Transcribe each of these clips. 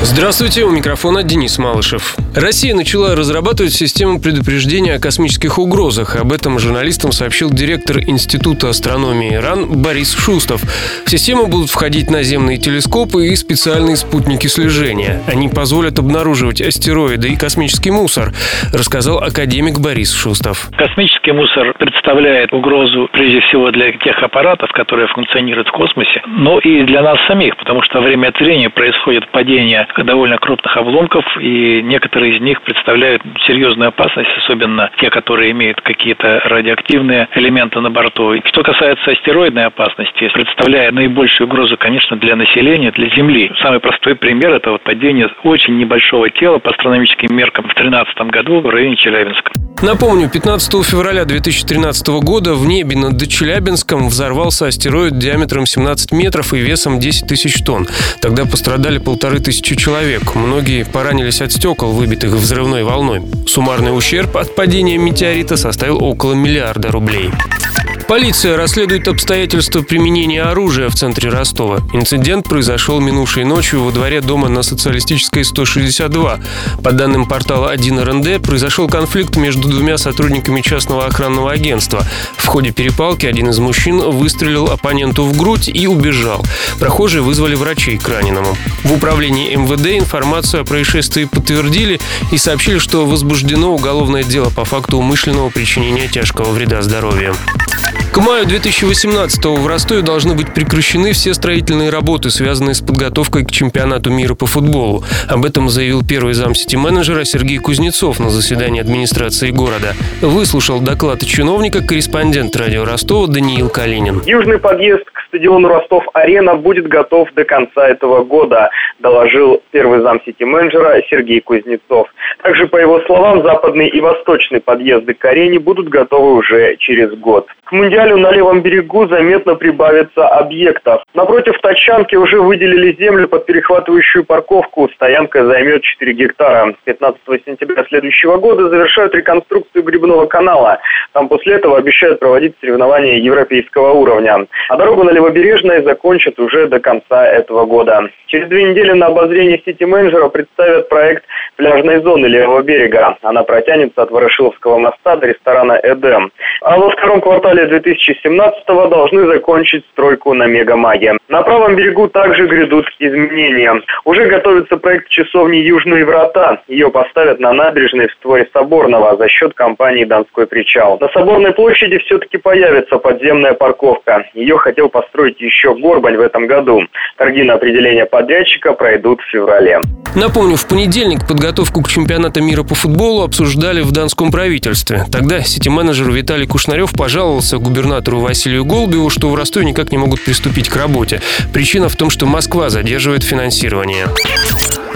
Здравствуйте, у микрофона Денис Малышев. Россия начала разрабатывать систему предупреждения о космических угрозах. Об этом журналистам сообщил директор Института астрономии ИРАН Борис Шустов. В систему будут входить наземные телескопы и специальные спутники слежения. Они позволят обнаруживать астероиды и космический мусор, рассказал академик Борис Шустов. Космический мусор представляет угрозу прежде всего для тех аппаратов, которые функционируют в космосе, но и для нас самих, потому что время от времени происходит падение довольно крупных обломков, и некоторые из них представляют серьезную опасность, особенно те, которые имеют какие-то радиоактивные элементы на борту. Что касается астероидной опасности, представляет наибольшую угрозу, конечно, для населения, для Земли. Самый простой пример – это вот падение очень небольшого тела по астрономическим меркам в 2013 году в районе Челябинска. Напомню, 15 февраля 2013 года в небе над Челябинском взорвался астероид диаметром 17 метров и весом 10 тысяч тонн. Тогда пострадали полторы тысячи человек. Многие поранились от стекол, выбитых взрывной волной. Суммарный ущерб от падения метеорита составил около миллиарда рублей. Полиция расследует обстоятельства применения оружия в центре Ростова. Инцидент произошел минувшей ночью во дворе дома на Социалистической 162. По данным портала 1 РНД, произошел конфликт между двумя сотрудниками частного охранного агентства. В ходе перепалки один из мужчин выстрелил оппоненту в грудь и убежал. Прохожие вызвали врачей к раненому. В управлении МВД информацию о происшествии подтвердили и сообщили, что возбуждено уголовное дело по факту умышленного причинения тяжкого вреда здоровью. К маю 2018 в Ростове должны быть прекращены все строительные работы, связанные с подготовкой к чемпионату мира по футболу. Об этом заявил первый зам сити-менеджера Сергей Кузнецов на заседании администрации города. Выслушал доклад чиновника корреспондент радио Ростова Даниил Калинин. Южный подъезд к стадиону Ростов-Арена будет готов до конца этого года, доложил первый зам сити-менеджера Сергей Кузнецов. Также, по его словам, западный и восточный подъезды к арене будут готовы уже через год. К Мундиалю на левом берегу заметно прибавится объектов. Напротив Тачанки уже выделили землю под перехватывающую парковку. Стоянка займет 4 гектара. 15 сентября следующего года завершают реконструкцию грибного канала. Там после этого обещают проводить соревнования европейского уровня. А дорогу на Левобережной закончат уже до конца этого года. Через две недели на обозрение сити-менеджера представят проект пляжной зоны левого берега. Она протянется от Ворошиловского моста до ресторана «Эдем». А во втором квартале 2017-го должны закончить стройку на Мегамаге. На правом берегу также грядут изменения. Уже готовится проект часовни «Южные врата». Ее поставят на набережной в створе Соборного за счет компании «Донской причал». На Соборной площади все-таки появится подземная парковка. Ее хотел построить еще Горбань в этом году. Торги на определение подрядчика пройдут в феврале. Напомню, в понедельник подготовку к чемпионату мира по футболу обсуждали в Донском правительстве. Тогда сити-менеджер Виталий Кушнарев пожаловался губернатору Василию Голубеву, что в Ростове никак не могут приступить к работе. Причина в том, что Москва задерживает финансирование.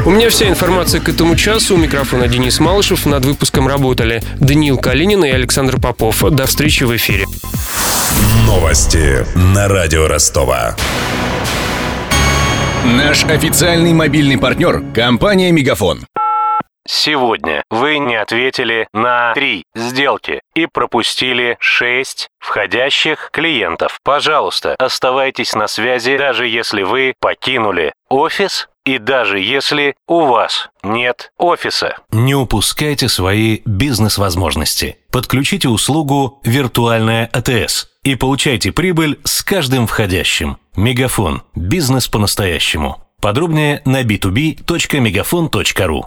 У меня вся информация к этому часу. У микрофона Денис Малышев. Над выпуском работали Даниил Калинин и Александр Попов. До встречи в эфире. Новости на радио Ростова. Наш официальный мобильный партнер – компания «Мегафон». Сегодня вы не ответили на три сделки и пропустили шесть входящих клиентов. Пожалуйста, оставайтесь на связи, даже если вы покинули офис и даже если у вас нет офиса. Не упускайте свои бизнес-возможности. Подключите услугу «Виртуальная АТС» и получайте прибыль с каждым входящим. Мегафон. Бизнес по-настоящему. Подробнее на b2b.мегафон.ру